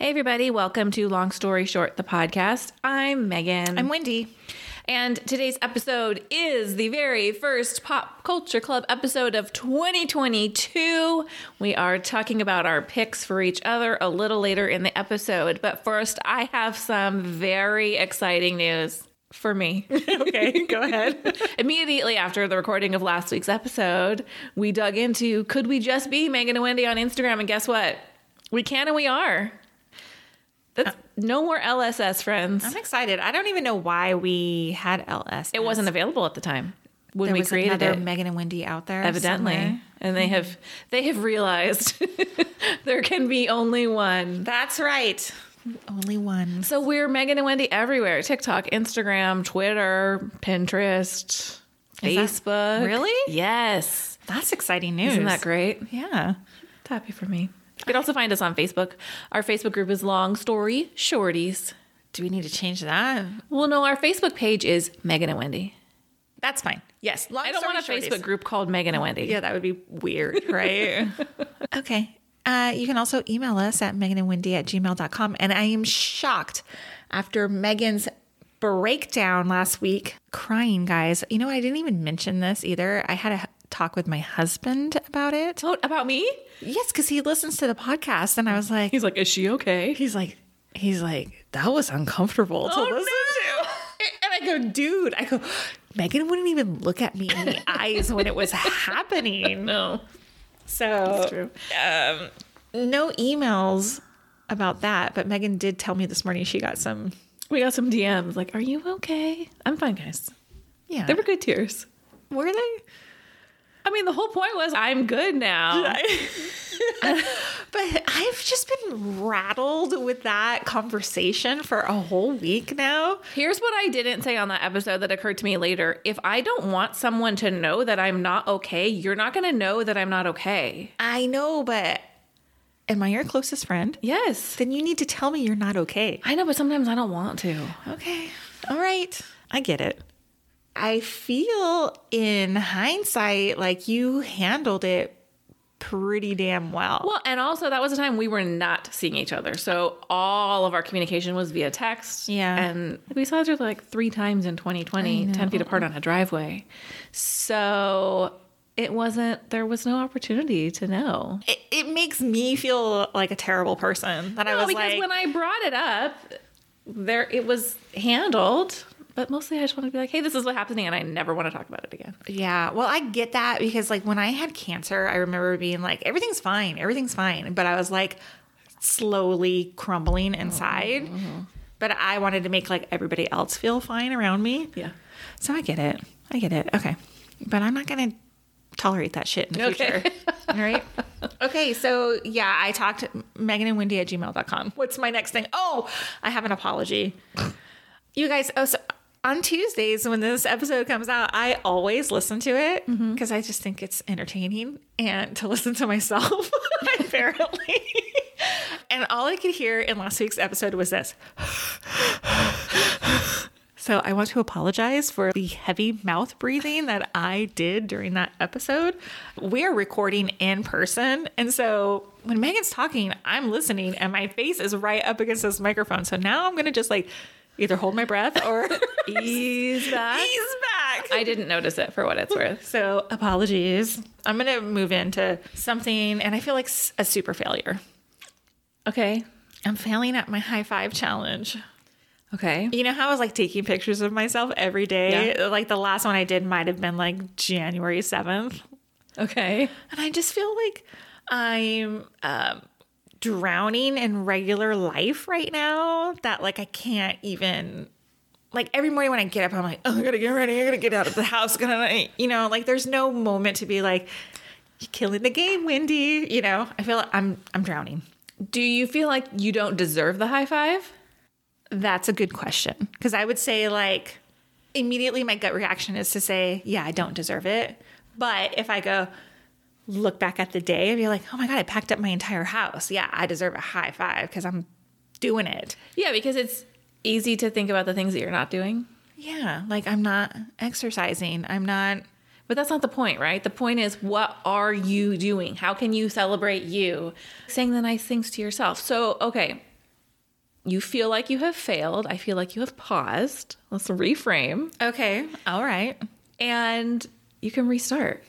Hey, everybody, welcome to Long Story Short, the podcast. I'm Megan. I'm Wendy. and today's episode is the very first Pop Culture Club episode of 2022. We are talking about our picks for each other a little later in the episode. But first, I have some very exciting news for me. Okay, go ahead. Immediately after the recording of last week's episode, we dug into could we just be Megan and Wendy on Instagram? And guess what? We can and we are. That's no more LSS, friends. I'm excited. I don't even know why we had LSS. It wasn't available at the time when there we created it. Megan and Wendy out there. evidently, somewhere. and they have they have realized there can be only one. That's right. Only one. So we're Megan and Wendy everywhere: TikTok, Instagram, Twitter, Pinterest, Is that- Facebook. really? Yes. That's exciting news. Isn't that great? Yeah. It's happy for me. You can also find us on Facebook. Our Facebook group is Long Story Shorties. Do we need to change that? Well, no, our Facebook page is Megan and Wendy. That's fine. Yes. Long I don't story want a short is- Facebook group called Megan and Wendy. Yeah, that would be weird, right? okay. Uh, you can also email us at Megan and Wendy at gmail.com. And I am shocked after Megan's breakdown last week, crying, guys. You know, I didn't even mention this either. I had a talk with my husband about it. Oh, about me? Yes, because he listens to the podcast. And I was like, He's like, is she okay? he's like, he's like, that was uncomfortable to Oh, listen no. to. And I go, dude, I go, Megan wouldn't even look at me in the eyes when it was happening. No. So true. Um, no emails about that, but Megan did tell me this morning she got some. We got some DMs like, are you okay? I'm fine, guys. Yeah, They were good tears. were they? I mean, the whole point was I'm good now. But I've just been rattled with that conversation for a whole week now. Here's what I didn't say on that episode that occurred to me later. If I don't want someone to know that I'm not okay, you're not going to know that I'm not okay. I know, but am I your closest friend? Yes. Then you need to tell me you're not okay. I know, but sometimes I don't want to. Okay. All right. I get it. I feel in hindsight like you handled it pretty damn well. Well, and also that was a time we were not seeing each other. So all of our communication was via text. Yeah. And we saw each other like three times in 2020, 10 feet apart on a driveway. So it wasn't, there was no opportunity to know. it, it makes me feel like a terrible person that I No, was because like, when I brought it up, there it was handled. But mostly I just want to be like, hey, this is what's happening. And I never want to talk about it again. yeah, well, I get that because like when I had cancer, I remember being like, everything's fine, everything's fine. But I was like slowly crumbling inside. But I wanted to make like everybody else feel fine around me. Yeah. So I get it. I get it. Okay. But I'm not going to tolerate that shit in the Okay. future. All right. Okay. So yeah, I talked Megan and Wendy at gmail.com. What's my next thing? Oh, I have an apology. You guys, oh, so on Tuesdays when this episode comes out, I always listen to it mm-hmm. because I just think it's entertaining and to listen to myself, apparently. and all I could hear in last week's episode was this. So I want to apologize for the heavy mouth breathing that I did during that episode. We are recording in person. And so when Megan's talking, I'm listening and my face is right up against this microphone. So now I'm going to just like either hold my breath or Ease back. ease back. I didn't notice it for what it's worth. so apologies. I'm going to move into something and I feel like a super failure. Okay. I'm failing at my high five challenge. Okay. You know how I was like taking pictures of myself every day? Like the last one I did might have been like January 7th. Okay. And I just feel like I'm um, drowning in regular life right now that like I can't even. Like every morning when I get up, I'm like, oh, I gotta get ready. I gotta get out of the house. Gonna, you know, like there's no moment to be like, you're killing the game, Wendy. You know, I feel like I'm I'm drowning. Do you feel like you don't deserve the high five? That's a good question. Because I would say, like, immediately my gut reaction is to say, yeah, I don't deserve it. But if I go, look back at the day and be like, oh my God, I packed up my entire house. Yeah, I deserve a high five because I'm doing it. Yeah, because it's easy to think about the things that you're not doing. Yeah, like I'm not exercising. I'm not. But that's not the point, right? The point is, what are you doing? How can you celebrate you? Saying the nice things to yourself. So, okay, you feel like you have failed. I feel like you have paused. Let's reframe. Okay. All right. And you can restart.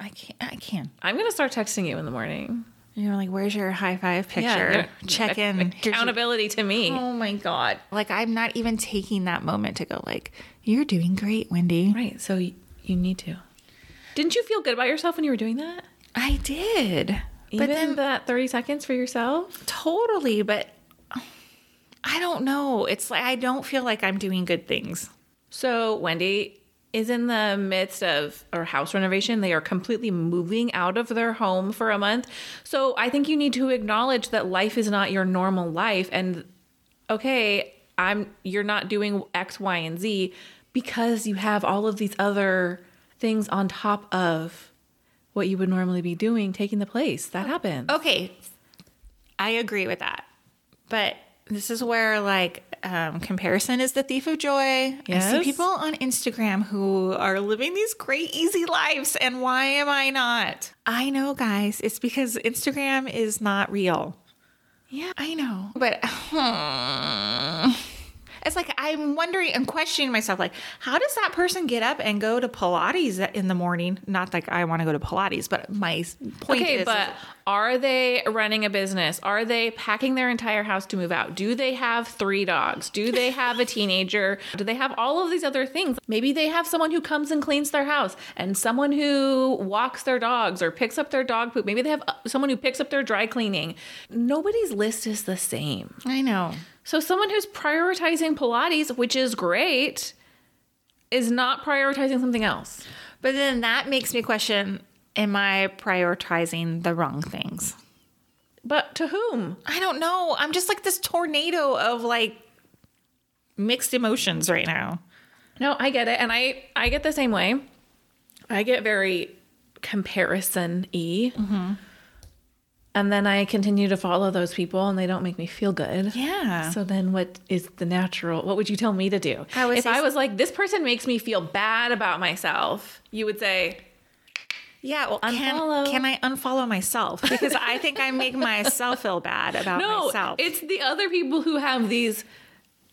I can't. I can. I'm going to start texting you in the morning. You're like, where's your high five picture? Yeah, Check in. Here's your- Accountability to me. Oh my god! Like I'm not even taking that moment to go. Like you're doing great, Wendy. Right. So y- you need to. Didn't you feel good about yourself when you were doing that? I did, Even but then that 30 seconds for yourself? totally. But I don't know. It's like I don't feel like I'm doing good things. So Wendy is in the midst of a house renovation. They are completely moving out of their home for a month. So I think you need to acknowledge that life is not your normal life and okay, I'm you're not doing X, Y, and Z because you have all of these other things on top of what you would normally be doing taking the place. That happens. Okay, I agree with that, but this is where like um, comparison is the thief of joy. I see people on Instagram who are living these great easy lives, and why am I not? I know, guys. It's because Instagram is not real. Yeah. I know, but hmm. It's like I'm wondering and questioning myself, like, how does that person get up and go to Pilates in the morning? Not like I want to go to Pilates, but my point Okay, is, but are they running a business? Are they packing their entire house to move out? Do they have three dogs? Do they have a teenager? Do they have all of these other things? Maybe they have someone who comes and cleans their house and someone who walks their dogs or picks up their dog poop. Maybe they have uh, someone who picks up their dry cleaning. Nobody's list is the same. I know. So someone who's prioritizing Pilates, which is great, is not prioritizing something else. But then that makes me question am I prioritizing the wrong things? But to whom? I don't know. I'm just like this tornado of like mixed emotions right now. No, I get it. And I I get the same way. I get very comparison y. Mm-hmm. And then I continue to follow those people and they don't make me feel good. Yeah. So then what is the natural? What would you tell me to do? I if I was like, this person makes me feel bad about myself, you would say, Yeah, well, Unfollow. can, can I unfollow myself? Because I think I make myself feel bad about no, myself. it's the other people who have these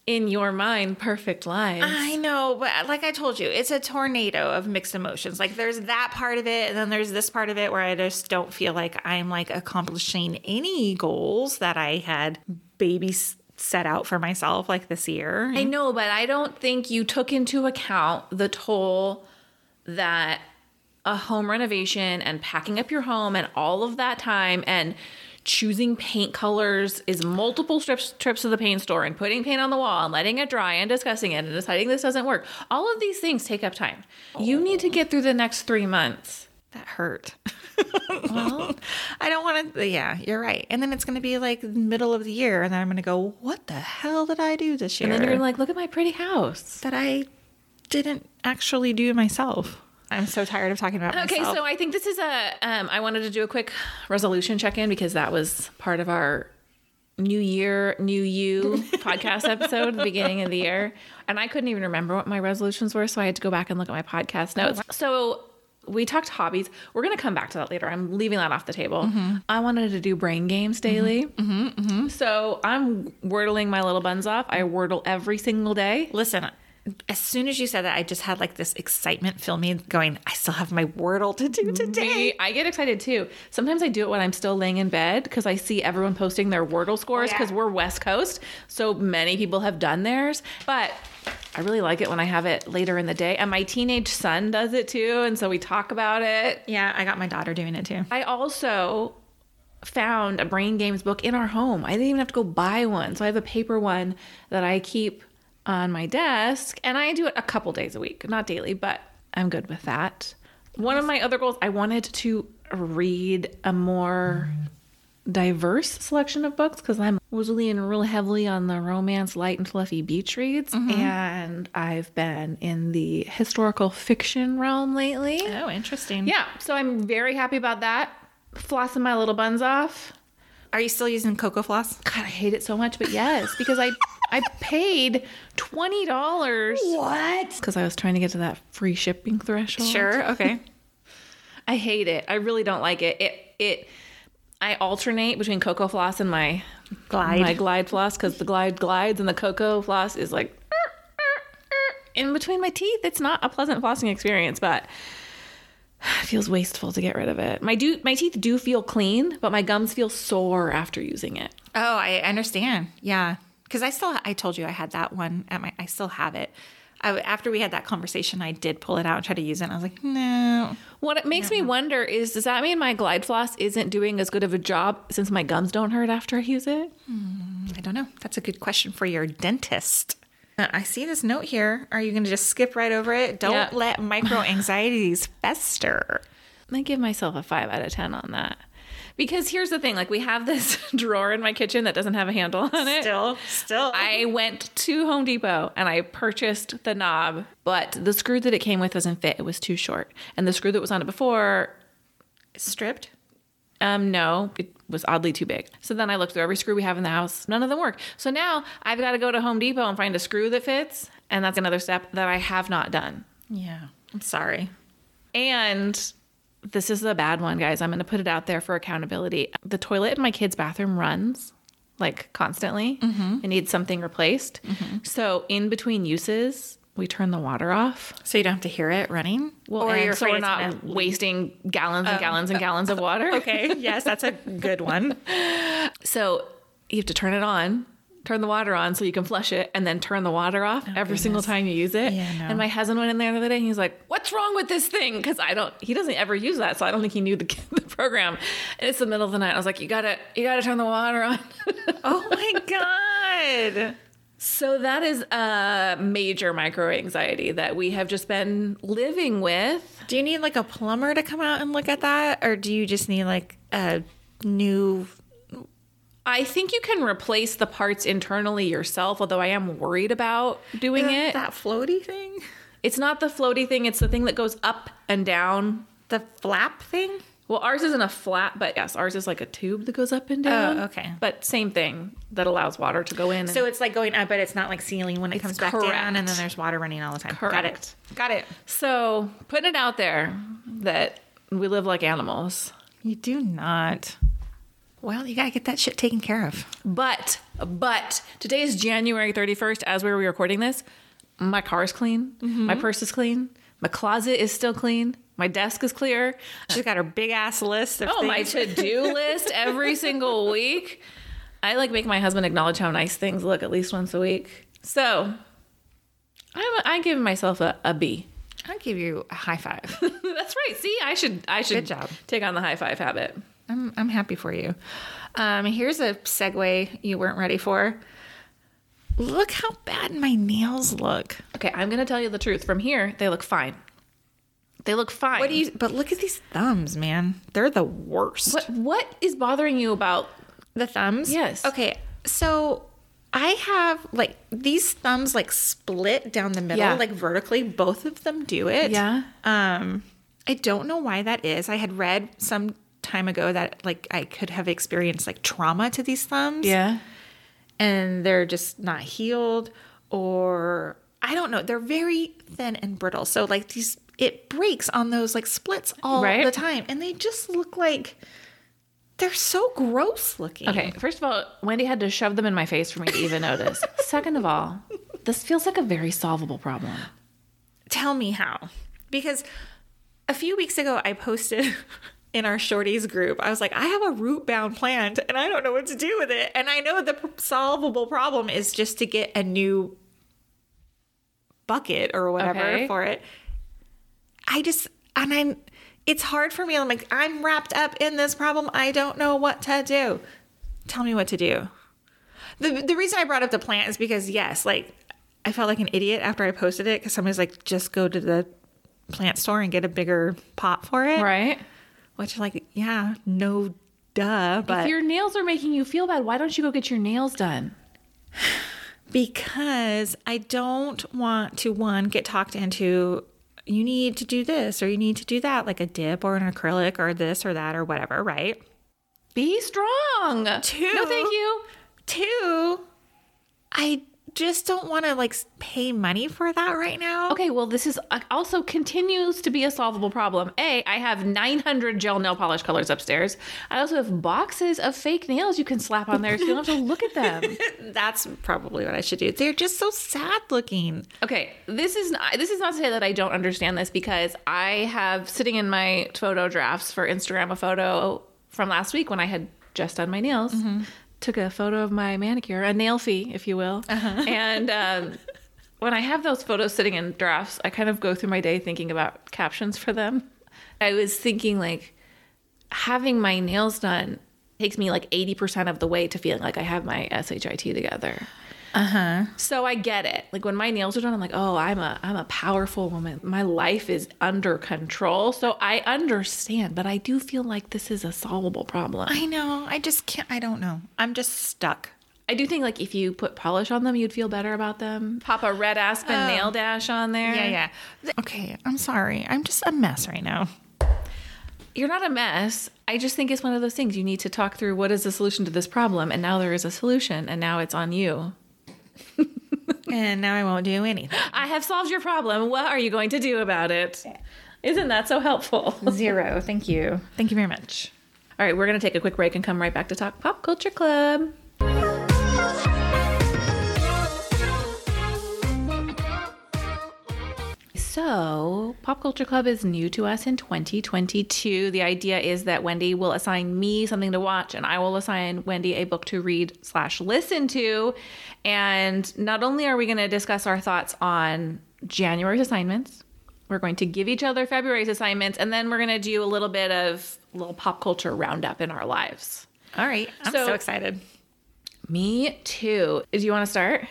in your mind perfect lives. I know, but uh, like I told you, it's a tornado of mixed emotions. Like there's that part of it, and then there's this part of it where I just don't feel like I'm like accomplishing any goals that I had baby set out for myself like this year. I know, but I don't think you took into account the toll that a home renovation and packing up your home and all of that time and choosing paint colors is multiple trips trips to the paint store and putting paint on the wall and letting it dry and discussing it and deciding this doesn't work. All of these things take up time. You need to get through the next 3 months. that hurt. well, I don't want to. Yeah, you're right. And then it's going to be like middle of the year, and then I'm going to go, "What the hell did I do this year?" And then you're like, look at my pretty house. that I didn't actually do myself. I'm so tired of talking about myself. Okay, myself. so I think this is a. Um, I wanted to do a quick resolution check in because that was part of our New Year, New You podcast episode at the beginning of the year, and I couldn't even remember what my resolutions were, so I had to go back and look at my podcast oh, notes. So we talked hobbies. We're gonna come back to that later. I'm leaving that off the table. Mm-hmm. I wanted to do brain games mm-hmm. daily, mm-hmm. so I'm wordling my little buns off. I wordle every single day. Listen, as soon as you said that, I just had like this excitement fill me, going, "I still have my Wordle to do today." Me- I get excited too. Sometimes I do it when I'm still laying in bed because I see everyone posting their Wordle scores yeah. because we're West Coast. So many people have done theirs. But I really like it when I have it later in the day. And my teenage son does it too. And so we talk about it. Yeah, I got my daughter doing it too. I also found a brain games book in our home. I didn't even have to go buy one. So I have a paper one that I keep on my desk and I do it a couple days a week, not daily, but I'm good with that. One of my other goals, I wanted to read a more diverse selection of books because I'm was leaning real heavily on the romance, light and fluffy beach reads, mm-hmm. and I've been in the historical fiction realm lately. Oh, interesting. Yeah, so I'm very happy about that. Flossing my little buns off. Are you still using Cocofloss? God, I hate it so much, but yes, because I I paid twenty dollars What? because I was trying to get to that free shipping threshold. Sure. Okay. I hate it. I really don't like it. It it. I alternate between Cocofloss and my Glide. my Glide floss because the Glide glides and the Cocofloss is like in between my teeth. It's not a pleasant flossing experience, but feels wasteful to get rid of it. My do my teeth do feel clean, but my gums feel sore after using it. Oh, I understand. Yeah, because I still I told you I had that one at my. I still have it. I, after we had that conversation, I did pull it out and try to use it. And I was like, no. What it makes me wonder is does that mean my Glide floss isn't doing as good of a job since my gums don't hurt after I use it? Hmm, I don't know. That's a good question for your dentist. Uh, I see this note here. Are you going to just skip right over it? Don't Yeah. let micro anxieties fester. I give myself a five out of ten on that. Because here's the thing, like we have this drawer in my kitchen that doesn't have a handle on it. Still, still. I went to Home Depot and I purchased the knob, but the screw that it came with doesn't fit. It was too short. And the screw that was on it before, stripped. um, no, it was oddly too big. So then I looked through every screw we have in the house. None of them work. So now I've got to go to Home Depot and find a screw that fits. And that's another step that I have not done. Yeah. I'm sorry. And this is a bad one, guys. I'm going to put it out there for accountability. The toilet in my kid's bathroom runs like constantly. Mm-hmm. It needs something replaced. Mm-hmm. So in between uses, we turn the water off. So you don't have to hear it running? Well, or and you're so we're not gonna wasting gallons and oh. gallons and gallons of water. Okay. Yes, that's a good one. So you have to turn it on, turn the water on so you can flush it, and then turn the water off oh, every single time you use it. Oh, Yeah, no. And my husband went in there the other day and he's like, What's wrong with this thing? Because I don't, he doesn't ever use that. So I don't think he knew the, the program. And it's the middle of the night. I was like, You gotta, you gotta turn the water on. Oh my God. So that is a major micro anxiety that we have just been living with. Do you need like a plumber to come out and look at that? Or do you just need like a new. I think you can replace the parts internally yourself, although I am worried about doing it. That floaty thing? It's not the floaty thing, it's the thing that goes up and down. The flap thing? Well, ours isn't a flat, but yes, ours is like a tube that goes up and down. Oh, okay. But same thing that allows water to go in. So it's like going up, but it's not like ceiling when it comes back correct. down, and then there's water running all the time. Got it. Got it. so putting it out there that we live like animals. You do not. Well, you gotta get that shit taken care of. But, but today is January 31st as we were recording this. My car is clean. Mm-hmm. My purse is clean. My closet is still clean. My desk is clear. She's got her big ass list of Oh, my to do list every single week. I like make my husband acknowledge how nice things look at least once a week. So I'm, I give myself a, a B. I'll give you a high five. That's right. See, I should I should Good job. take on the high five habit. I'm I'm happy for you. Um, here's a segue you weren't ready for. Look how bad my nails look. Okay, I'm gonna tell you the truth. From here, they look fine. They look fine. What do you? But look at these thumbs, man. They're the worst. What what is bothering you about? The thumbs? Yes. Okay. So I have like these thumbs like split down the middle, Yeah. like vertically. Both of them do it. Yeah. Um, I don't know why that is. I had read some time ago that like I could have experienced like trauma to these thumbs. Yeah. And they're just not healed or I don't know. They're very thin and brittle. So like these it breaks on those like splits all Right. the time. And they just look like they're so gross looking. Okay. First of all, Wendy had to shove them in my face for me to even notice. Second of all, this feels like a very solvable problem. Tell me how. Because a few weeks ago, I posted in our shorties group, I was like, I have a root bound plant and I don't know what to do with it. And I know the solvable problem is just to get a new bucket or whatever Okay. for it. I just, and I'm, it's hard for me. I'm like, I'm wrapped up in this problem. I don't know what to do. Tell me what to do. The, the reason I brought up the plant is because, yes, like I felt like an idiot after I posted it because somebody's like, just go to the plant store and get a bigger pot for it. Right? Which, like, yeah, no duh. But if your nails are making you feel bad, why don't you go get your nails done? because I don't want to, one, get talked into, you need to do this or you need to do that, like a dip or an acrylic or this or that or whatever, right? Be strong. Two. No, thank you. Two, I just don't want to like pay money for that right now. Okay, well, this is uh, also continues to be a solvable problem. A, I have 900 gel nail polish colors upstairs. I also have boxes of fake nails you can slap on there so you don't have to look at them. That's probably what I should do. They're just so sad looking. Okay, this is not, this is not to say that I don't understand this because I have sitting in my photo drafts for Instagram a photo from last week when I had just done my nails. Took a photo of my manicure, a nailfie, if you will, and. Um, when I have those photos sitting in drafts, I kind of go through my day thinking about captions for them. I was thinking like having my nails done takes me like 80% of the way to feeling like I have my SHIT together. Uh-huh. So I get it. Like when my nails are done, I'm like, oh, I'm a I'm a powerful woman. My life is under control. So I understand, but I do feel like this is a solvable problem. I know. I just can't I don't know. I'm just stuck. I do think like if you put polish on them, you'd feel better about them. Pop a red aspen nail dash on there. Yeah, yeah. Okay, I'm sorry. I'm just a mess right now. You're not a mess. I just think it's one of those things you need to talk through what is the solution to this problem and now there is a solution and now it's on you. And now I won't do anything. I have solved your problem. What are you going to do about it? Isn't that so helpful? Zero. Thank you. Thank you very much. All right, we're going to take a quick break and come right back to talk Pop Culture Club. So, Pop Culture Club is new to us in 2022. The idea is that Wendy will assign me something to watch, and I will assign Wendy a book to read slash listen to. And not only are we going to discuss our thoughts on January's assignments, we're going to give each other February's assignments, and then we're going to do a little bit of a little pop culture roundup in our lives. All right. I'm So- so, excited. Me too. Do you want to start?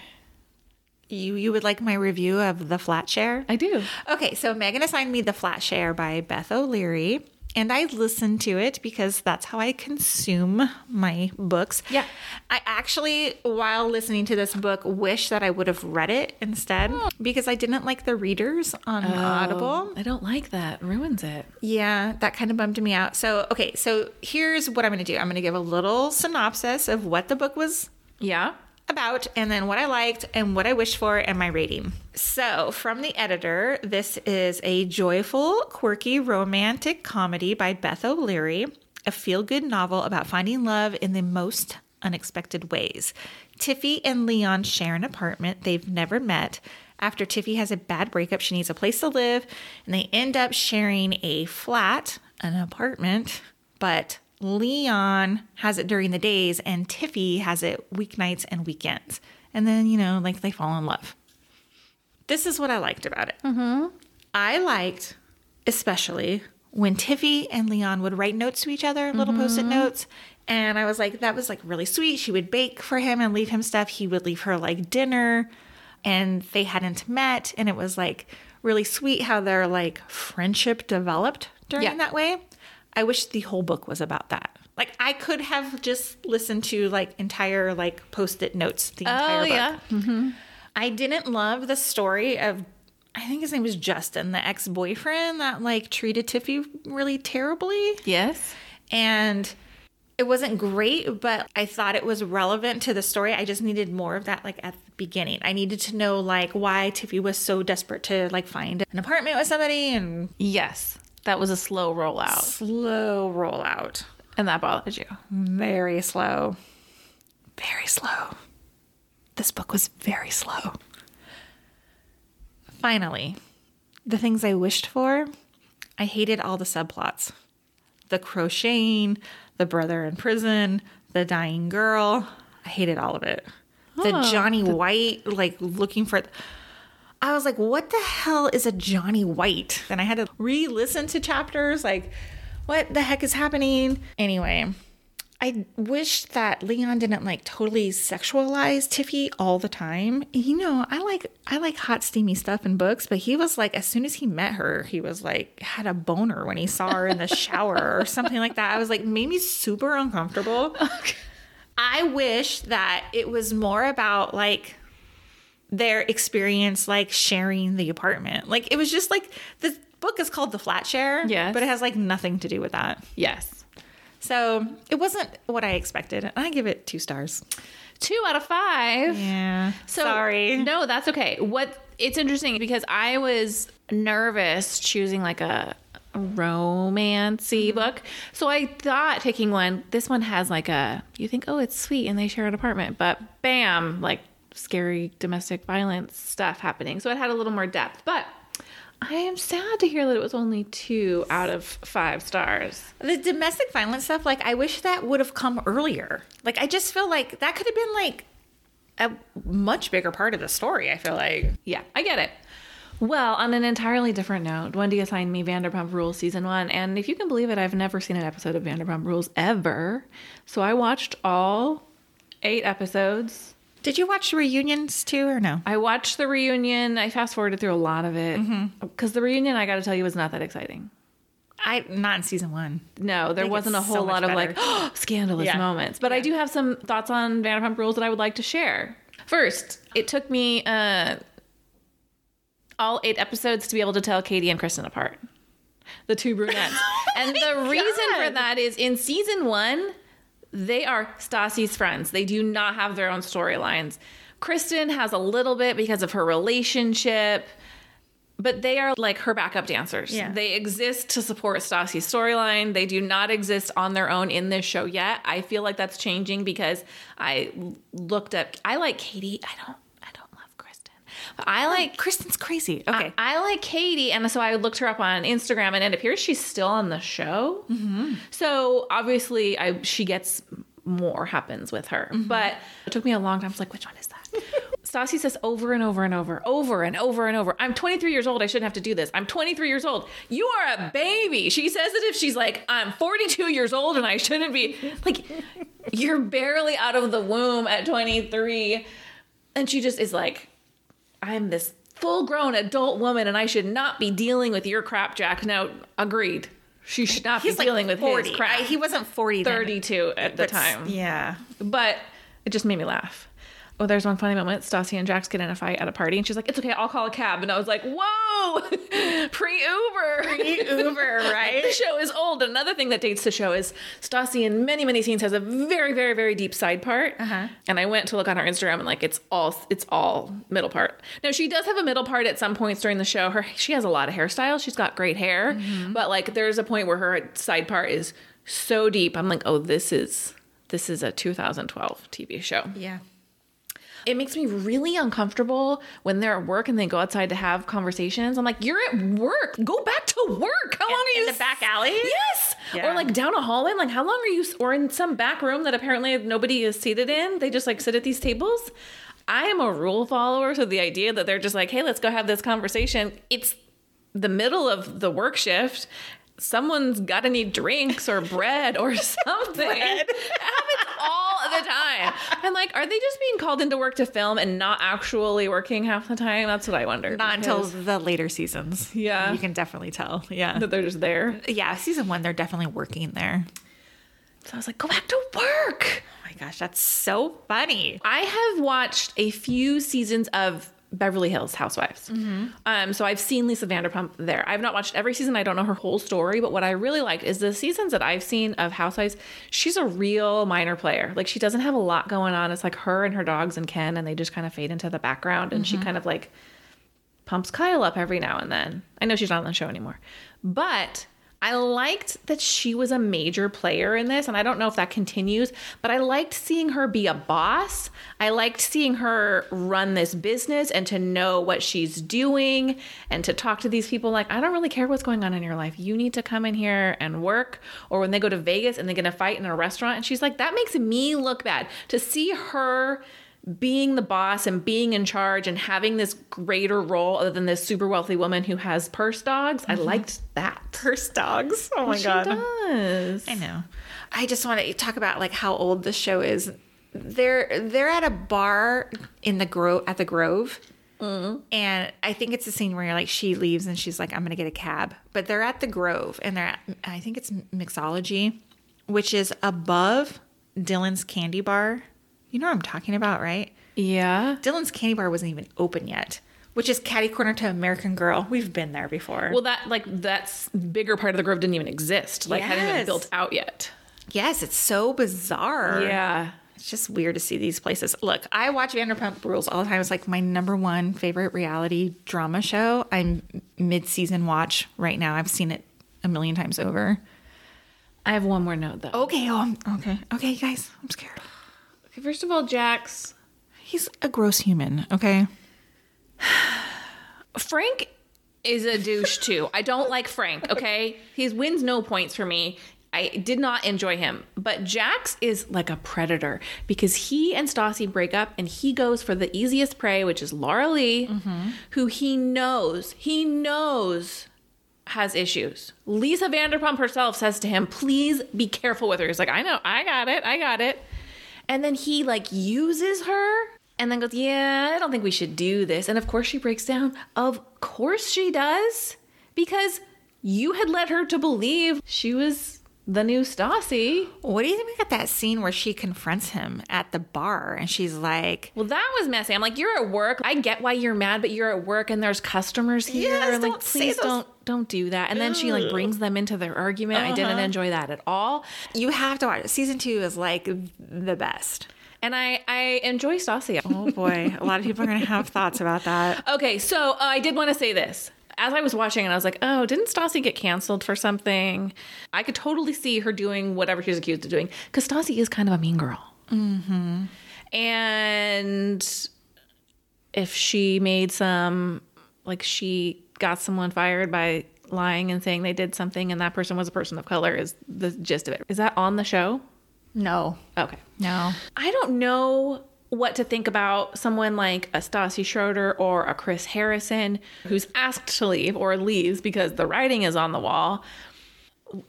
You you would like my review of The Flat Share? I do. Okay, so Megan assigned me The Flat Share by Beth O'Leary, and I listened to it because that's how I consume my books. Yeah. I actually, while listening to this book, wish that I would have read it instead oh. because I didn't like the readers on oh, Audible. I don't like that. Ruins it. Yeah, that kind of bummed me out. So, okay, so here's what I'm going to do I'm going to give a little synopsis of what the book was Yeah. About and then what I liked and what I wished for and my rating. So, from the editor, this is a joyful, quirky, romantic comedy by Beth O'Leary, a feel good novel about finding love in the most unexpected ways. Tiffy and Leon share an apartment they've never met. After Tiffy has a bad breakup, she needs a place to live, and they end up sharing a flat, an apartment, but Leon has it during the days and Tiffy has it weeknights and weekends. And then, you know, like they fall in love. This is what I liked about it. Mm-hmm. I liked, especially when Tiffy and Leon would write notes to each other, little mm-hmm. post it notes. And I was like, that was like really sweet. She would bake for him and leave him stuff. He would leave her like dinner. And they hadn't met. And it was like really sweet how their like friendship developed during Yeah. that way. I wish the whole book was about that. Like I could have just listened to like entire like post-it notes the entire book. Mm-hmm. I didn't love the story of I think his name was Justin, the ex-boyfriend that like treated Tiffy really terribly. Yes. And it wasn't great, but I thought it was relevant to the story. I just needed more of that like at the beginning. I needed to know like why Tiffy was so desperate to like find an apartment with somebody and Yes. That was a slow rollout. slow rollout. And that bothered you. Very slow. Very slow. This book was very slow. Finally, the things I wished for, I hated all the subplots. The crocheting, the brother in prison, the dying girl. I hated all of it. The Oh, Johnny White, like looking for. I was like, what the hell is a Johnny White? Then I had to re listen to chapters, like, what the heck is happening? Anyway, I wish that Leon didn't like totally sexualize Tiffy all the time. You know, I like I like hot steamy stuff in books, but he was like as soon as he met her, he was like had a boner when he saw her in the shower or something like that. I was like made me super uncomfortable. I wish that it was more about like their experience like sharing the apartment. Like it was just like the book is called The Flat Share, Yes. but it has like nothing to do with that. Yes. So it wasn't what I expected. And I give it two stars. Two out of five. Yeah. So Sorry. No, that's okay. What it's interesting because I was nervous choosing like a romancy Mm-hmm. book. So I thought picking one, this one has like a you think, oh, it's sweet and they share an apartment, but bam, like scary domestic violence stuff happening. So it had a little more depth. But I am sad to hear that it was only two out of five stars. The domestic violence stuff, like, I wish that would have come earlier. Like, I just feel like that could have been like a much bigger part of the story. I feel like. Yeah, I get it. Well, on an entirely different note, Wendy assigned me Vanderpump Rules season one, and if you can believe it, I've never seen an episode of Vanderpump Rules ever. So I watched all eight episodes. Did you watch the reunions too, or no? I watched the reunion. I fast forwarded through a lot of it because the reunion, I got to tell you, was not that exciting. I not in season one. No, there wasn't a so whole much lot of like scandalous Yeah. moments. But I do have some thoughts on Vanderpump Rules that I would like to share. First, it took me uh, all eight episodes to be able to tell Katie and Kristen apart. The two brunettes. and the reason for that is in season one, they are Stassi's friends. They do not have their own storylines. Kristen has a little bit because of her relationship, but they are like her backup dancers. Yeah. They exist to support Stassi's storyline. They do not exist on their own in this show yet. I feel like that's changing because I looked up. I like Katie. I don't. I don't love Kristen, but I like Kristen's crazy. Okay. I, I like Katie, and so I looked her up on Instagram, and it appears she's still on the show. Mm-hmm. So obviously, I she gets more happens with her, Mm-hmm. but it took me a long time. I was like, which one is that? Stassi says over and over and over, over and over and over. I'm 23 years old. I shouldn't have to do this. I'm 23 years old. You are a baby. She says it if she's like, I'm 42 years old and I shouldn't be. Like, you're barely out of the womb at 23. And she just is like, I'm this full grown adult woman and I should not be dealing with your crap, Jack. Now, agreed. She should not He's be dealing like with 40. his crap. I- he wasn't 40 then. 32 at the But time. Yeah. But it just made me laugh. Oh, there's one funny moment. Stassi and Jax get in a fight at a party, and she's like, "It's okay, I'll call a cab." And I was like, "Whoa, pre-Uber, pre Uber, right? the show is old. Another thing that dates the show is Stassi in many, many scenes has a very, very, very deep side part. Uh-huh. And I went to look on her Instagram, and like it's all it's all middle part. Now she does have a middle part at some points during the show. Her she has a lot of hairstyles. She's got great hair, Mm-hmm. but like there's a point where her side part is so deep. I'm like, oh, this is this is a 2012 TV show. Yeah. It makes me really uncomfortable when they're at work and they go outside to have conversations. I'm like, you're at work. Go back to work. How long are you in the back alley? Yes. Yeah. Or like down a hallway. I'm like, how long are you? Or in some back room that apparently nobody is seated in. They just like sit at these tables. I am a rule follower, so the idea that they're just like, hey, let's go have this conversation. It's the middle of the work shift. Someone's got to need drinks or bread or something. All the time. I'm like, are they just being called into work to film and not actually working half the time? That's what I wonder. Not until the later seasons. Yeah. You can definitely tell. Yeah. that they're just there. Yeah. Season one, they're definitely working there. So I was like, go back to work. Oh my gosh, that's so funny. I have watched a few seasons of Beverly Hills Housewives. Um, so I've seen Lisa Vanderpump there. I've not watched every season. I don't know her whole story, but what I really liked is the seasons that I've seen of Housewives. She's a real minor player. Like she doesn't have a lot going on. It's like her and her dogs and Ken, and they just kind of fade into the background. And she kind of like pumps Kyle up every now and then. I know she's not on the show anymore, but I liked that she was a major player in this, and I don't know if that continues, but I liked seeing her be a boss. I liked seeing her run this business and to know what she's doing and to talk to these people like, I don't really care what's going on in your life. You need to come in here and work. Or when they go to Vegas and they're going to fight in a restaurant, and she's like, that makes me look bad. To see her being the boss and being in charge and having this greater role other than this super wealthy woman who has purse dogs. I mm-hmm. liked that. Purse dogs. Oh my She god. does. I know. I just want to talk about like how old the show is. They're they're at a bar in the grove at the Grove, mm-hmm. and I think it's a scene where like she leaves and she's like, "I'm gonna get a cab," but they're at the Grove and they're at I think it's Mixology, which is above Dylan's Candy Bar. You know what I'm talking about, right? Yeah. Dylan's Candy Bar wasn't even open yet, which is catty corner to American Girl. We've been there before. Well, that like that's bigger part of the grove didn't even exist. Like hadn't even Yes. built out yet. Yes, it's so bizarre. Yeah. It's just weird to see these places. Look, I watch Vanderpump Rules all the time. It's like my number one favorite reality drama show. I'm mid-season watch right now. I've seen it a million times over. I have one more note though. Okay, oh, I'm, okay, okay, guys, I'm scared. First of all, Jax, He's a gross human. Okay. Frank is a douche too. I don't like Frank, okay? He wins no points for me. I did not enjoy him. But Jax is like a predator because he and Stassi break up and he goes for the easiest prey, which is Laura-Leigh, mm-hmm. who he knows, he knows has issues. Lisa Vanderpump herself says to him, please be careful with her. He's like, I know, I got it, I got it. And then he like uses her and then goes, Yeah, I don't think we should do this. And of course she breaks down. Of course she does. Because you had led her to believe she was the new Stassi. What do you think about that scene where she confronts him at the bar and she's like, Well, that was messy. I'm like, you're at work. I get why you're mad, but you're at work and there's customers here. Yes, and like, don't please don't don't do that. And then she like brings them into their argument. I didn't enjoy that at all. You have to watch it. Season two is like the best. And I I enjoy Stassi. Oh boy, a lot of people are going to have thoughts about that. Okay, so uh, I did want to say this. As I was watching, and I was like, "Oh, didn't Stassi get canceled for something?" I could totally see her doing whatever she's accused of doing because Stassi is kind of a mean girl. Mm-hmm. And if she made some, like, she got someone fired by lying and saying they did something, and that person was a person of color, is the gist of it. Is that on the show? No, Okay. no. I don't know what to think about someone like a Stassi Schroeder or a Chris Harrison who's asked to leave or leaves because the writing is on the wall.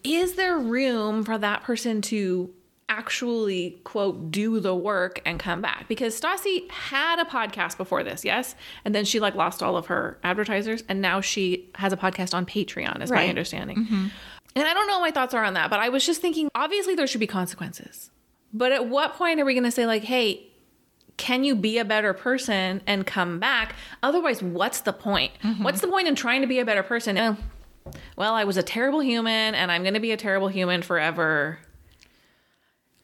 Is there room for that person to actually quote do the work and come back? Because Stassi had a podcast before this, yes, and then she like lost all of her advertisers, and now she has a podcast on Patreon, is my Right. understanding. Mm-hmm. And I don't know what my thoughts are on that, but I was just thinking obviously there should be consequences. But at what point are we going to say, like, hey, can you be a better person and come back? Otherwise, what's the point? Mm-hmm. What's the point in trying to be a better person? Oh, well, I was a terrible human and I'm going to be a terrible human forever.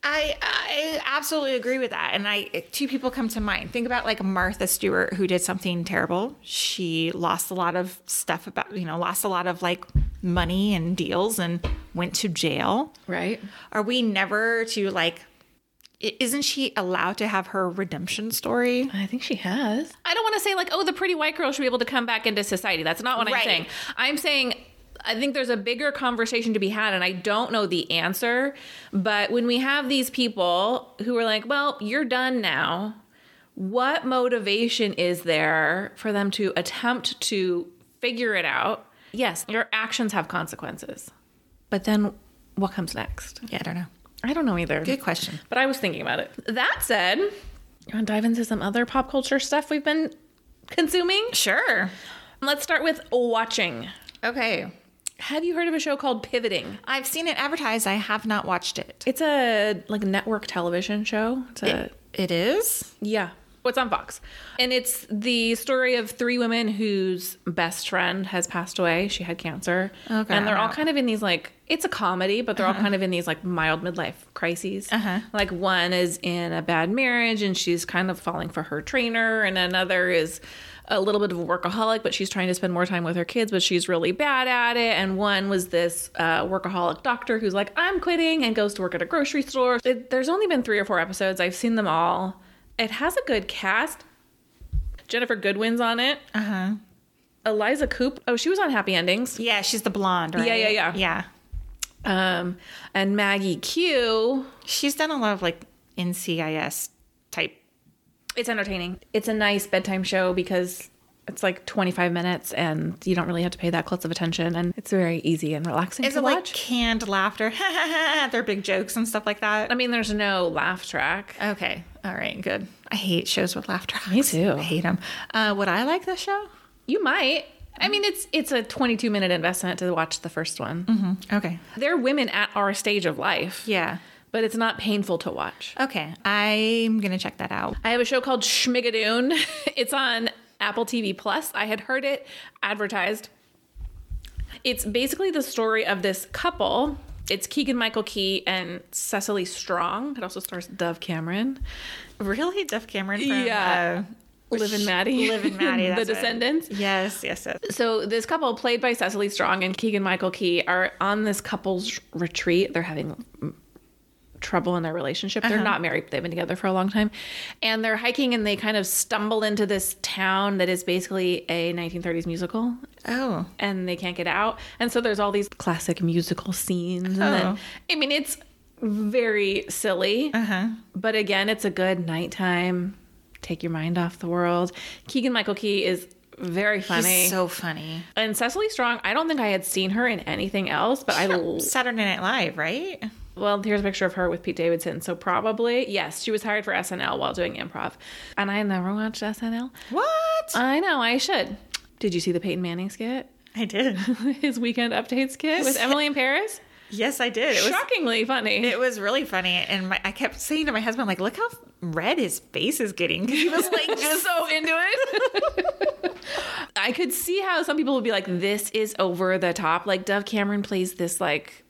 I I absolutely agree with that. And I two people come to mind. Think about like Martha Stewart who did something terrible. She lost a lot of stuff about, you know, lost a lot of like money and deals and went to jail. Right. Are we never to like isn't she allowed to have her redemption story? I think she has. I don't want to say, like, oh, the pretty white girl should be able to come back into society. That's not what I'm saying. I'm saying, I think there's a bigger conversation to be had, and I don't know the answer. But when we have these people who are like, well, you're done now, what motivation is there for them to attempt to figure it out? Yes, your actions have consequences. But then what comes next? Yeah, I don't know. I don't know either. Good question. But I was thinking about it. That said, you want to dive into some other pop culture stuff we've been consuming? Sure. Let's start with watching. Okay. Have you heard of a show called Pivoting? I've seen it advertised. I have not watched it. It's a like network television show. It's a It, it is? yeah. What's on Fox? And it's the story of three women whose best friend has passed away. She had cancer. Okay. And they're all kind of in these like it's a comedy, but they're all kind of in these like mild midlife crises. Uh-huh. Like one is in a bad marriage and she's kind of falling for her trainer, and another is a little bit of a workaholic, but she's trying to spend more time with her kids, but she's really bad at it. And one was this uh, workaholic doctor who's like, I'm quitting and goes to work at a grocery store. It, there's only been three or four episodes. I've seen them all. It has a good cast. Ginnifer Goodwin's on it. Uh huh. Eliza Coupe. Oh, she was on Happy Endings. Yeah, she's the blonde, right? Yeah, yeah, yeah. Yeah. Um, and Maggie Q. She's done a lot of like NCIS type. It's entertaining. It's a nice bedtime show because it's like 25 minutes and you don't really have to pay that close of attention and it's very easy and relaxing Is it like canned laughter? They're big jokes and stuff like that. I mean, there's no laugh track. Okay. All right. Good. I hate shows with laugh tracks. Me too. I hate them. Uh, would I like this show? You might. I mean, it's it's a 22 minute investment to watch the first one. Okay. They're women at our stage of life, Yeah. but it's not painful to watch. Okay. I'm gonna check that out. I have a show called Schmigadoon. It's on Apple TV Plus. I had heard it advertised. It's basically the story of this couple It's Keegan Michael Key and Cecily Strong. It also stars Dove Cameron. Really, Dove Cameron from Yeah. uh, Liv and Maddie. Liv and Maddie, the that's it. Descendants. Yes, yes, yes. So this couple, played by Cecily Strong and Keegan Michael Key, are on this couple's retreat. They're having trouble in their relationship. They're not married. They've been together for a long time. And they're hiking and they kind of stumble into this town that is basically a 1930s musical Oh, and they can't get out. And so there's all these classic musical scenes. And then, Oh. I mean, it's very silly. uh huh. But again, it's a good nighttime, take your mind off the world. Keegan Michael Key is very funny. He's so funny. and Cecily Strong, I don't think I had seen her in anything else, but I Saturday Night Live, right? Well, here's a picture of her with Pete Davidson. So probably, yes, she was hired for SNL while doing improv. And I never watched SNL. What? I know, I should. Did you see the Peyton Manning skit? I did. His weekend updates skit with Emily in Paris? yes, I did. It was Shockingly funny. it was really funny, and my, I kept saying to my husband, like, look how red his face is getting." He was like, just so into it. I could see how some people would be like, this is over the top. Like Dove Cameron plays this like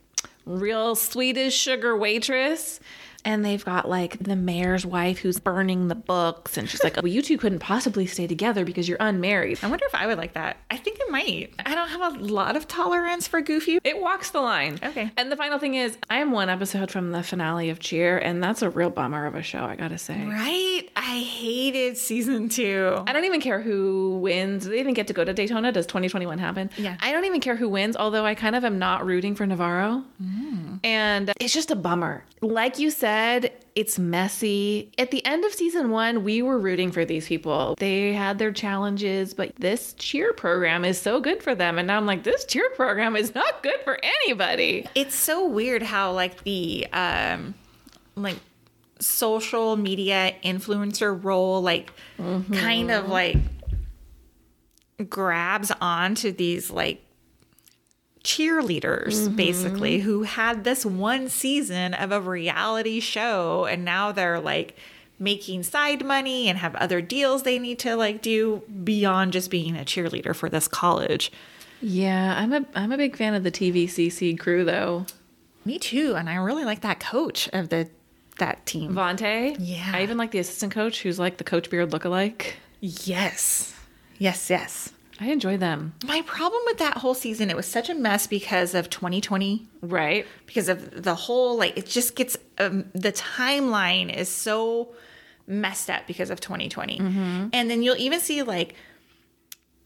real Swedish sugar waitress. And they've got like the mayor's wife who's burning the books. And she's like, well, you two couldn't possibly stay together because you're unmarried. I wonder if I would like that. I think I might. I don't have a lot of tolerance for goofy. It walks the line. Okay. And the final thing is, I am one episode from the finale of Cheer, and that's a real bummer of a show, I gotta say. Right? I hated season two. I don't even care who wins. Do they even get to go to Daytona? Does 2021 happen? Yeah. I don't even care who wins, although I kind of am not rooting for Navarro. Mm. And it's just a bummer. Like you said, it's messy. At the end of season one, we were rooting for these people. They had their challenges, but this cheer program is so good for them. And now I'm like, this cheer program is not good for anybody. It's so weird how like the um like social media influencer role like kind of like grabs onto these like cheerleaders basically mm-hmm. who had this one season of a reality show and now they're like making side money and have other deals they need to like do beyond just being a cheerleader for this college. Yeah, I'm a I'm a big fan of the TVCC crew though. Me too, and I really like that coach of the that team. Vontae. Yeah. I even like the assistant coach who's like the Coach Beard lookalike. Yes. Yes, yes. I enjoy them. My problem with that whole season, it was such a mess because of 2020, Right. because of the whole, like, it just gets, um, the timeline is so messed up because of 2020. And then you'll even see, like,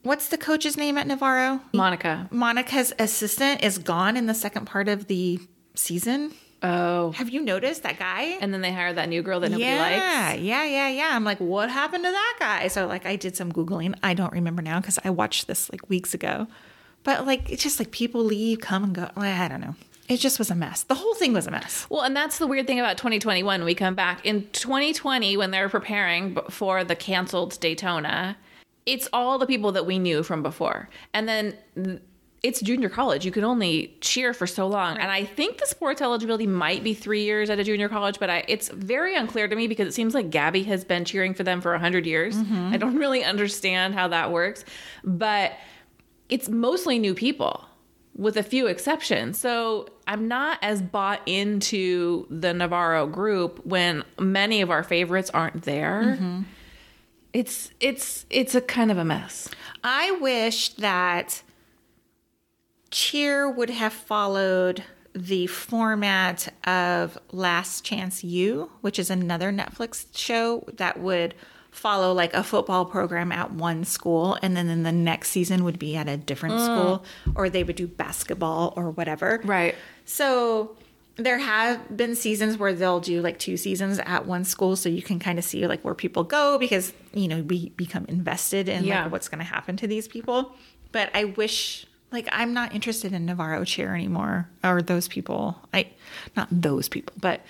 what's the coach's name at Navarro? Monica. Monica's assistant is gone in the second part of the season. Oh. Have you noticed that guy? And then they hired that new girl that nobody yeah, likes. yeah, yeah, yeah. I'm like, what happened to that guy? So like, I did some googling. I don't remember now because I watched this like weeks ago. But like, it's just like people leave, come and go. I don't know. It just was a mess. The whole thing was a mess. Well, and that's the weird thing about 2021. We come back in 2020, when they're preparing for the canceled Daytona, it's all the people that we knew from before. And then th- it's junior college. You can only cheer for so long. And I think the sports eligibility might be three years at a junior college, but I, it's very unclear to me because it seems like Gabby has been cheering for them for 100 years. Mm-hmm. I don't really understand how that works. But it's mostly new people with a few exceptions. So I'm not as bought into the Navarro group when many of our favorites aren't there. Mm-hmm. It's it's it's a kind of a mess. I wish that Cheer would have followed the format of Last Chance U, which is another Netflix show that would follow like a football program at one school and then in the next season would be at a different mm. school or they would do basketball or whatever. Right. So there have been seasons where they'll do like two seasons at one school so you can kind of see like where people go because you know we become invested in Yeah. like what's going to happen to these people. But I wish like I'm not interested in Navarro chair anymore or those people. I not those people, but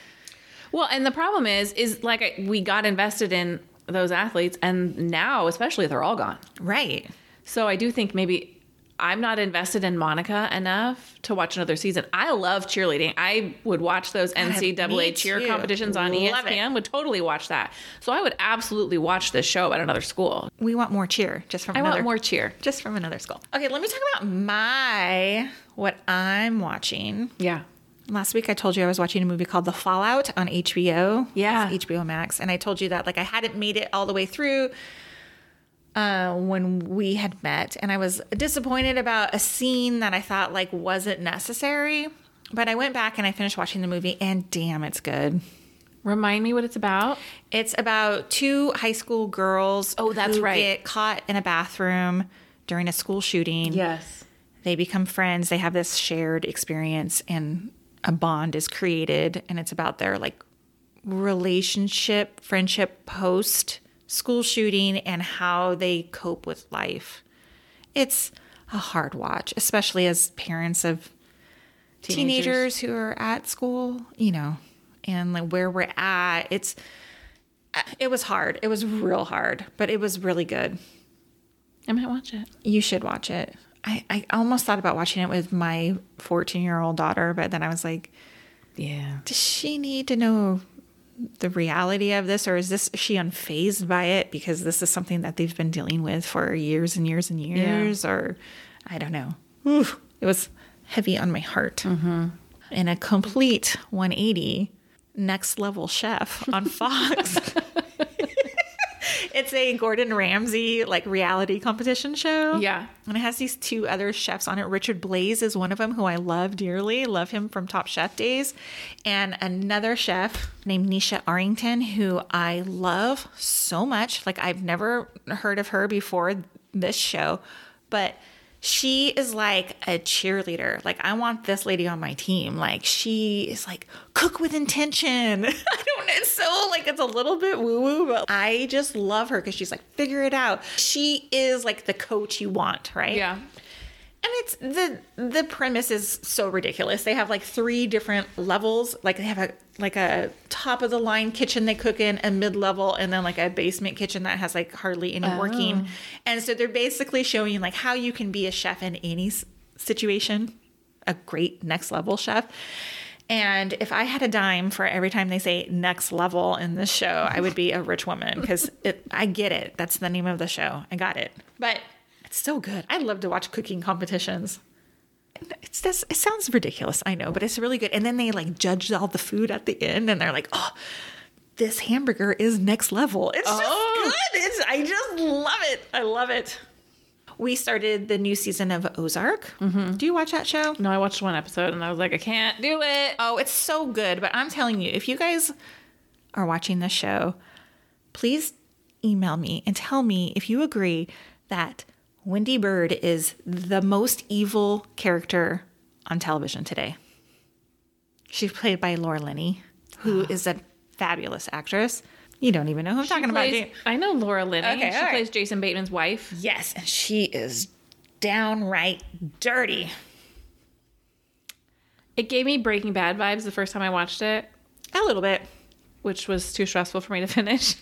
Well, and the problem is is like I- we got invested in those athletes and now especially they're all gone. right. So I do think maybe I'm not invested in Monica enough to watch another season. I love cheerleading. I would watch those NCAA cheer too. competitions on Love it. ESPN. Would totally watch that. So I would absolutely watch this show at another school. We want more cheer just from I another want more cheer. just from another school. Okay, let me talk about my what I'm watching. Yeah. Last week I told you I was watching a movie called The Fallout on HBO. Yeah. It's HBO Max. And I told you that like I hadn't made it all the way through uh, when we had met. And I was disappointed about a scene that I thought like wasn't necessary. But I went back and I finished watching the movie and damn, it's good. Remind me what it's about. It's about two high school girls. Oh, that's who right. Get caught in a bathroom during a school shooting. Yes. They become friends. They have this shared experience, and a bond is created. And it's about their like relationship, friendship post school shooting, and how they cope with life. It's a hard watch, especially as parents of teenagers, who are at school, you know, and like where we're at. It's it was hard. It was real hard, but it was really good. I might watch it. You should watch it. I, I almost thought about watching it with my 14 year old daughter, but then I was like, Yeah. does she need to know the reality of this, or is this is she unfazed by it because this is something that they've been dealing with for years and years and years, or I don't know. Oof, it was heavy on my heart. Mm-hmm. In a complete 180, next level chef on Fox. it's a Gordon Ramsay like reality competition show. Yeah. And it has these two other chefs on it. Richard Blais is one of them who I love dearly. Love him from Top Chef days. And another chef named Nyesha Arrington, who I love so much. Like I've never heard of her before this show, but she is like a cheerleader. Like I want this lady on my team. Like she is like cook with intention. I don't know. It's so like it's a little bit woo woo, but I just love her because she's like figure it out. She is like the coach you want, right? Yeah. And it's the the premise is so ridiculous. They have like three different levels. Like they have a like a top of the line kitchen they cook in, a mid level, and then like a basement kitchen that has like hardly any oh. working. And so they're basically showing like how you can be a chef in any situation, a great next level chef. And if I had a dime for every time they say next level in this show, I would be a rich woman because I get it. That's the name of the show. I got it. But it's so good. I love to watch cooking competitions. It's this. It sounds ridiculous, I know, but it's really good. And then they like judge all the food at the end, and they're like, "Oh, this hamburger is next level." It's Oh. just good. It's. I just love it. I love it. We started the new season of Ozark. Mm-hmm. Do you watch that show? No, I watched one episode and I was like, I can't do it. Oh, it's so good. But I'm telling you, if you guys are watching this show, please email me and tell me if you agree that Wendy Byrde is the most evil character on television today. She's played by Laura Linney, who is a fabulous actress. You don't even know who I'm talking She about. plays- you? I know Laura Linney. Okay, she right. plays Jason Bateman's wife. Yes, and she is downright dirty. It gave me Breaking Bad vibes the first time I watched it, A little bit. Which was too stressful for me to finish.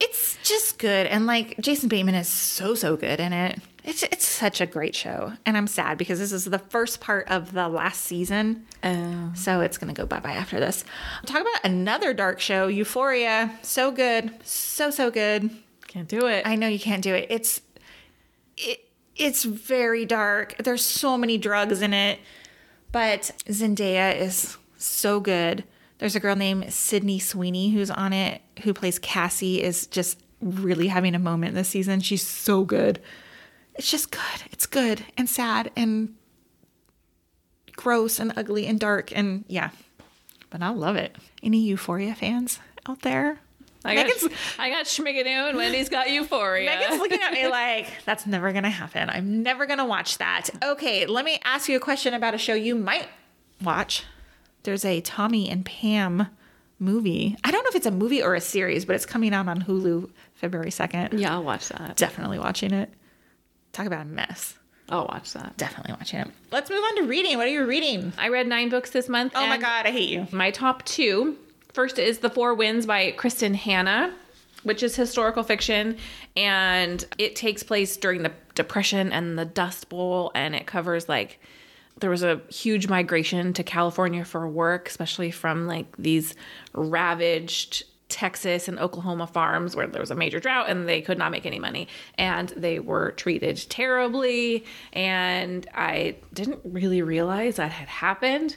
It's just good, and like Jason Bateman is so so good in it. It's it's such a great show, and I'm sad because this is the first part of the last season, Oh. so it's gonna go bye bye after this. Talk about another dark show, Euphoria. So good, so so good. Can't do it. I know you can't do it. It's it it's very dark. There's so many drugs in it, but Zendaya is so good. There's a girl named Sydney Sweeney who's on it who plays Cassie is just really having a moment this season. She's so good. It's just good. It's good and sad and gross and ugly and dark and yeah. But I love it. Any Euphoria fans out there? I got, Megan's- I got Schmigadoon. Wendy's got Euphoria. Megan's looking at me like, that's never going to happen. I'm never going to watch that. Okay, let me ask you a question about a show you might watch. There's a Tommy and Pam movie. I don't know if it's a movie or a series, but it's coming out on Hulu February 2nd. yeah, I'll watch that. Definitely watching it. Talk about a mess. I'll watch that. Definitely watching it. Let's move on to reading. What are you reading? I read nine books this month. Oh my God, I hate you. My top two. First is The Four Winds by Kristin Hannah, which is historical fiction, and it takes place during the Depression and the Dust Bowl, and it covers like there was a huge migration to California for work, especially from like these ravaged Texas and Oklahoma farms where there was a major drought and they could not make any money. And they were treated terribly. And I didn't really realize that had happened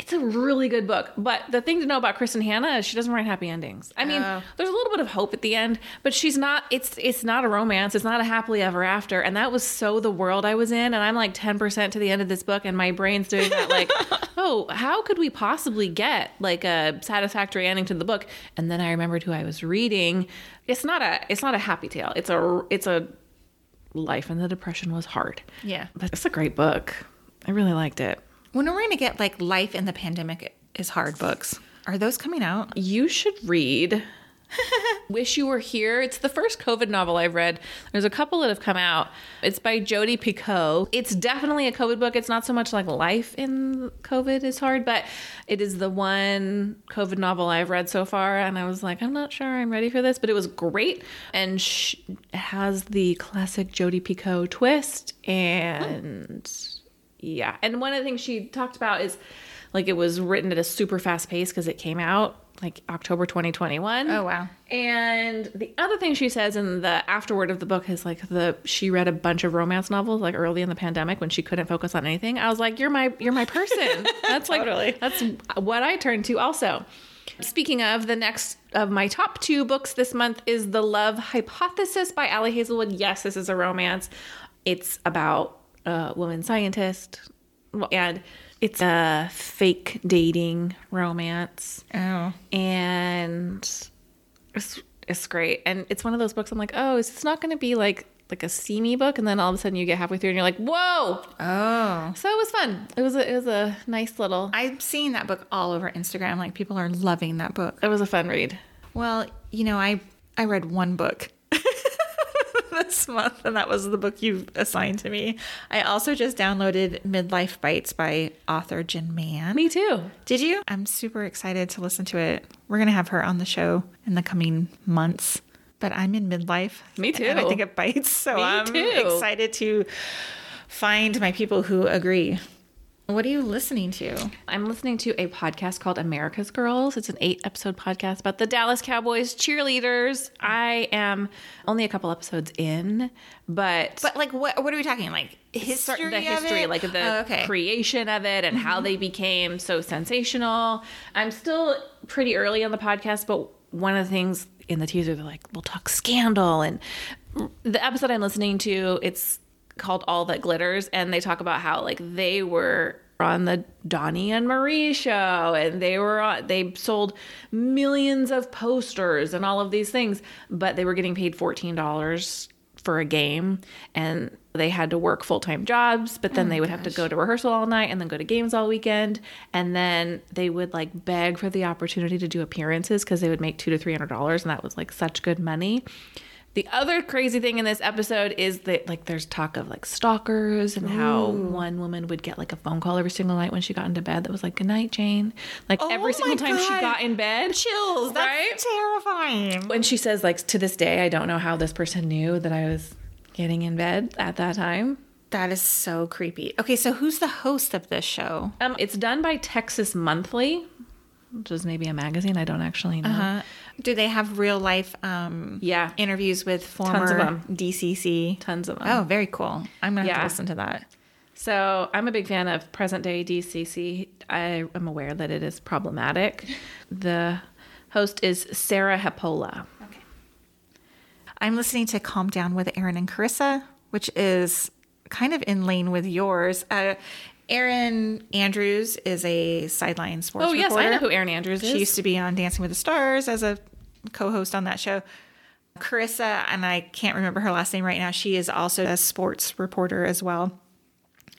It's a really good book. But the thing to know about Kristin Hannah is she doesn't write happy endings. I mean, Oh. there's a little bit of hope at the end, but she's not it's it's not a romance. It's not a happily ever after. And that was so the world I was in. And I'm like 10% to the end of this book and my brain's doing that like, oh, how could we possibly get like a satisfactory ending to the book? And then I remembered who I was reading. It's not a it's not a happy tale. It's a it's a life in the depression was hard. Yeah. But it's a great book. I really liked it. When are we going to get like Life in the Pandemic is Hard books? Are those coming out? You should read Wish You Were Here. It's the first COVID novel I've read. There's a couple that have come out. It's by Jodi Picoult. It's definitely a COVID book. It's not so much like life in COVID is hard, but it is the one COVID novel I've read so far. And I was like, I'm not sure I'm ready for this, but it was great. And sh- it has the classic Jodi Picoult twist. And hmm. Yeah. And one of the things she talked about is like it was written at a super fast pace because it came out like October 2021. Oh, wow. And the other thing she says in the afterword of the book is like the she read a bunch of romance novels like early in the pandemic when she couldn't focus on anything. I was like, you're my you're my person. That's like Totally. that's what I turned to also. Speaking of, the next of my top two books this month is The Love Hypothesis by Ali Hazelwood. Yes, this is a romance. It's about a woman scientist, and it's a fake dating romance Oh. and it's, it's great. And it's one of those books I'm like, oh, is this not going to be like like a seamy book? And then all of a sudden you get halfway through and you're like, whoa! Oh. So it was fun. It was a, it was a nice little. i've seen that book all over Instagram. Like people are loving that book. It was a fun read. Well, you know, I I read one book this month, and that was the book you assigned to me. I also just downloaded Midlife Bites by author Jen Mann. Me too. Did you? I'm super excited to listen to it. We're gonna have her on the show in the coming months. But I'm in midlife. Me too. And I think it bites. So Me I'm too. excited to find my people who agree. What are you listening to? I'm listening to a podcast called America's Girls. It's an eight episode podcast about the Dallas Cowboys cheerleaders. I am only a couple episodes in, but But like, what? What are we talking? Like history? the history, like the Oh, okay. Mm-hmm. creation of it and how they became so sensational. I'm still pretty early on the podcast, but one of the things in the teaser, they're like, we'll talk scandal. And the episode I'm listening to, it's called All That Glitters. And they talk about how, like, they were on the Donnie and Marie show and they were on, they sold millions of posters and all of these things, but they were getting paid $14 for a game and they had to work full-time jobs but then oh they would have to go to rehearsal all night and then go to games all weekend and then they would like beg for the opportunity to do appearances because they would make two to three hundred dollars and that was like such good money the other crazy thing in this episode is that like there's talk of like stalkers and how one woman would get like a phone call every single night when she got into bed that was like good night jane like every Oh single my time she got in bed Chills. That's Right? terrifying. when she says like to this day i don't know how this person knew that i was getting in bed at that time That is so creepy. Okay, so who's the host of this show? um, it's done by texas monthly which is maybe a magazine i don't actually know Uh, do they have real life um, Yeah. interviews with former Tons. DCC? tons of them Oh, very cool. I'm gonna have to listen to that. So I'm a big fan of present day DCC. I am aware that it is problematic. The host is Sarah Hepola. I'm listening to Calm Down with Erin and Carissa, which is kind of in lane with yours. Uh, Erin Andrews is a sideline sports Oh yes, I know who Erin Andrews is. She used to be on Dancing with the Stars as a co-host on that show. Carissa, and I can't remember her last name right now. She is also a sports reporter as well.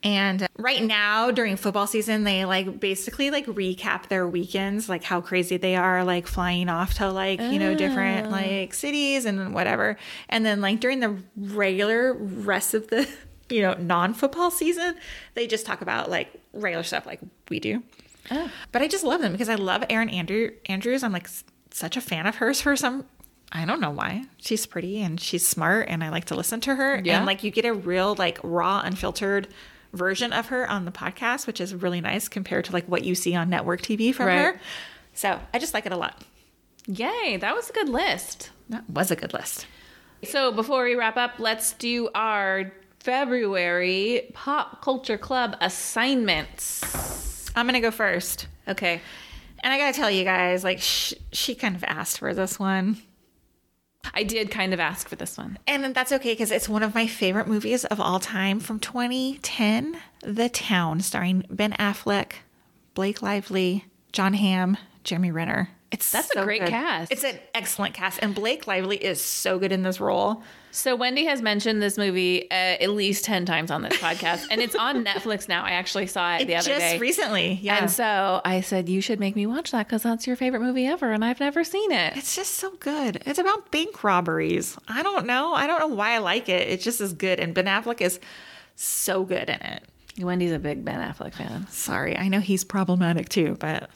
And right now during football season, they like basically like recap their weekends, like how crazy they are, like flying off to like, you know, different oh. like cities and whatever. And then like during the regular rest of the, you know, non football season, they just talk about like regular stuff like we do. Oh. But I just love them because I love Erin Andrew Andrews. I'm like s- such a fan of hers for some I don't know why. She's pretty and she's smart and I like to listen to her. Yeah. And like you get a real like raw, unfiltered version of her on the podcast, which is really nice compared to like what you see on network TV from Right. her. So I just like it a lot. Yay, that was a good list. That was a good list. So before we wrap up, let's do our February Pop Culture Club assignments. I'm gonna go first. Okay. And I gotta tell you guys, like, sh- she kind of asked for this one. I did kind of ask for this one. And that's okay because it's one of my favorite movies of all time from 2010 The Town, starring Ben Affleck, Blake Lively, Jon Hamm, Jeremy Renner. It's That's a great good. cast. It's an excellent cast. And Blake Lively is so good in this role. So Wendy has mentioned this movie uh, at least 10 times on this podcast and it's on Netflix now. I actually saw it, It the other just day. recently. Yeah. And so I said, You should make me watch that because that's your favorite movie ever. And I've never seen it. it's just so good. It's about bank robberies. I don't know. I don't know why I like it. It just is good. And Ben Affleck is so good in it. Wendy's a big Ben Affleck fan. Sorry. I know he's problematic too, but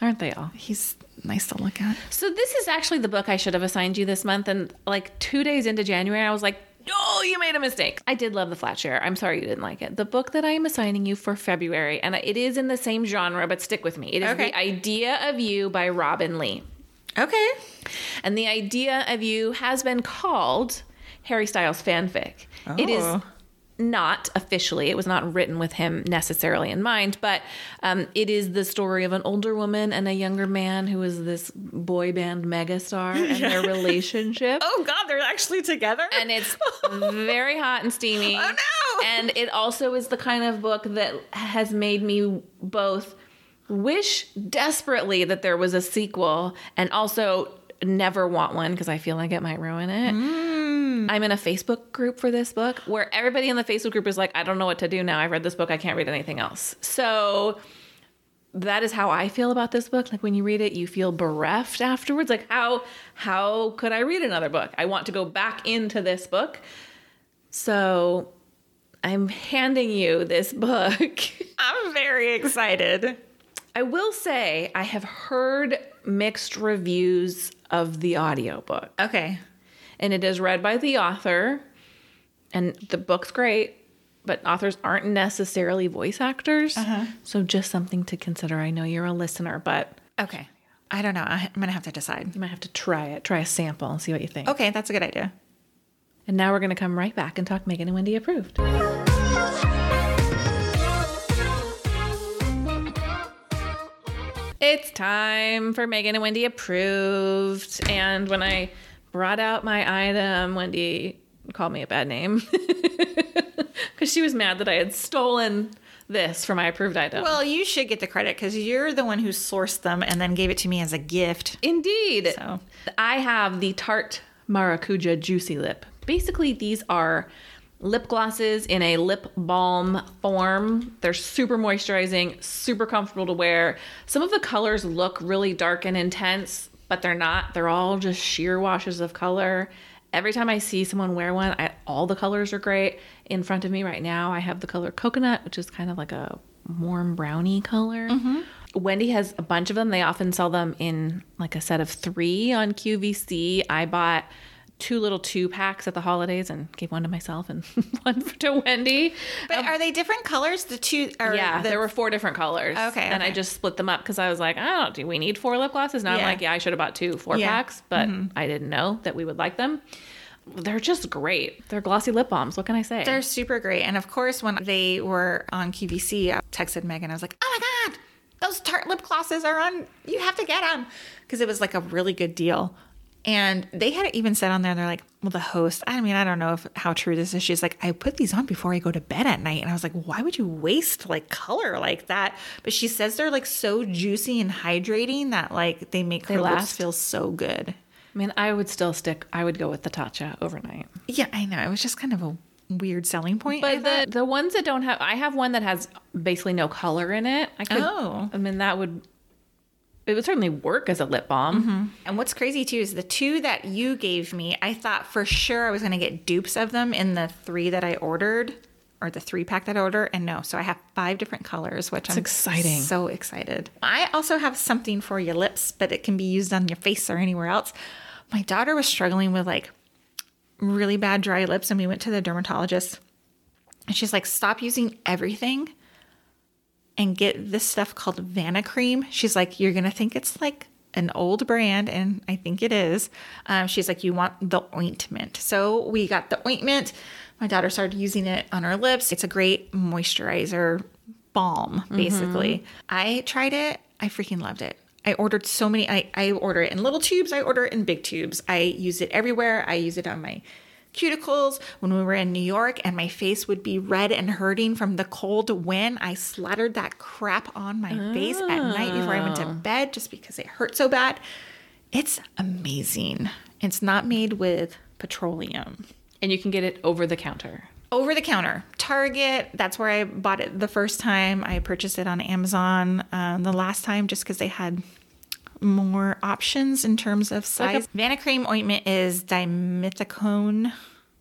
Aren't they all? he's nice to look at. So this is actually the book I should have assigned you this month. And like two days into January, I was like, Oh, you made a mistake. I did love The Flat Share. I'm sorry you didn't like it. The book that I am assigning you for February, and it is in the same genre, but stick with me. It is Okay. The Idea of You by Robinne Lee. Okay. And the idea of you has been called Harry Styles fanfic. It is Oh. Not officially, it was not written with him necessarily in mind, but um, it is the story of an older woman and a younger man who is this boy band megastar and their relationship. Oh God, they're actually together. And it's very hot and steamy. Oh, no! And it also is the kind of book that has made me both wish desperately that there was a sequel and also never want one because I feel like it might ruin it. Mm. I'm in a Facebook group for this book where everybody in the Facebook group is like, I don't know what to do now. I've read this book. I can't read anything else. So that is how I feel about this book. Like when you read it, you feel bereft afterwards. Like how how could I read another book? I want to go back into this book. So I'm handing you this book. I'm very excited. I will say I have heard mixed reviews of the audiobook. Okay. And it is read by the author and the book's great, but authors aren't necessarily voice actors. Uh-huh. So just something to consider. I know you're a listener, but Okay. I don't know. I'm gonna have to decide. you might have to try it. Try a sample and see what you think. Okay, that's a good idea. And now we're going to come right back and talk Megan and Wendy approved. It's time for Megan and Wendy approved. And when I brought out my item, Wendy called me a bad name because she was mad that I had stolen this for my approved item. Well, you should get the credit because you're the one who sourced them and then gave it to me as a gift. Indeed. So. I have the Tarte Maracuja Juicy Lip. Basically, these are lip glosses in a lip balm form. They're super moisturizing, super comfortable to wear. Some of the colors look really dark and intense, but they're not. They're all just sheer washes of color. Every time I see someone wear one, I, all the colors are great. In front of me right now, I have the color coconut, which is kind of like a warm brownie color. Mm-hmm. Wendy has a bunch of them. They often sell them in like a set of three on QVC. I bought two little two packs at the holidays and gave one to myself and one to Wendy. But are they different colors? The two are Yeah, the, there were four different colors. Okay, And I just split them up because I was like, I don't, do we need four lip glosses? Now I'm like, yeah, I should have bought two four Yeah. Mm-hmm. packs, but I didn't know that we would like them. They're just great. They're glossy lip balms. What can I say? They're super great. And of course, when they were on QVC, I texted Megan. I was like, oh my God, those Tarte lip glosses are on. You have to get them. Because it was like a really good deal. And they had it even said on there, they're like, well, the host, I mean, I don't know if how true this is. She's like, I put these on before I go to bed at night. And I was like, why would you waste like color like that? But she says they're like so juicy and hydrating that like they make her lips last. feel so good. I mean, I would still stick, I would go with the Tatcha overnight. Yeah, I know. It was just kind of a weird selling point. But the the ones that don't have, I have one that has basically no color in it. I could, Oh. I mean, that would, it would certainly work as a lip balm. Mm-hmm. And what's crazy too is the two that you gave me, I thought for sure I was going to get dupes of them in the three that I ordered or the three pack that I ordered. And no, so I have five different colors, which I'm exciting. So excited. I also have something for your lips, but it can be used on your face or anywhere else. My daughter was struggling with like really bad dry lips, and we went to the dermatologist. And she's like, stop using everything and get this stuff called Vanicream. She's like, you're going to think it's like an old brand, and I think it is. Um, she's like, you want the ointment. So we got the ointment. My daughter started using it on her lips. It's a great moisturizer balm, basically. I tried it. I freaking loved it. I ordered so many. I, I order it in little tubes. I order it in big tubes. I use it everywhere. I use it on my cuticles when we were in New York and my face would be red and hurting from the cold wind. I slathered that crap on my face at night before I went to bed just because it hurt so bad. It's amazing. It's not made with petroleum. And you can get it over the counter. Over the counter, Target. That's where I bought it the first time. I purchased it on Amazon um, the last time just because they had more options in terms of size. Vanicream ointment is dimethicone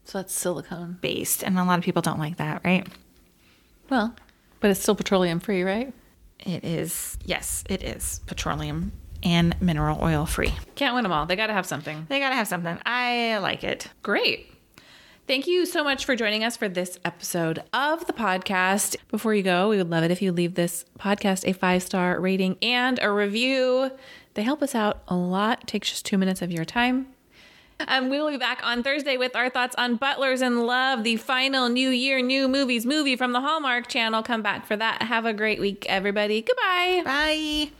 So that's silicone. based, and a lot of people don't like that, right? Well, but it's still petroleum free, right? It is, yes, it is petroleum and mineral oil free. Can't win them all. They got to have something. They gotta have something. I like it. Great. Thank you so much for joining us for this episode of the podcast. Before you go, we would love it if you leave this podcast a five star rating and a review. They help us out a lot. takes just two minutes of your time. Um, we'll be back on Thursday with our thoughts on Butlers in Love, the final New Year, New Movies movie from the Hallmark Channel. Come back for that. Have a great week, everybody. Goodbye.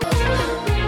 Bye.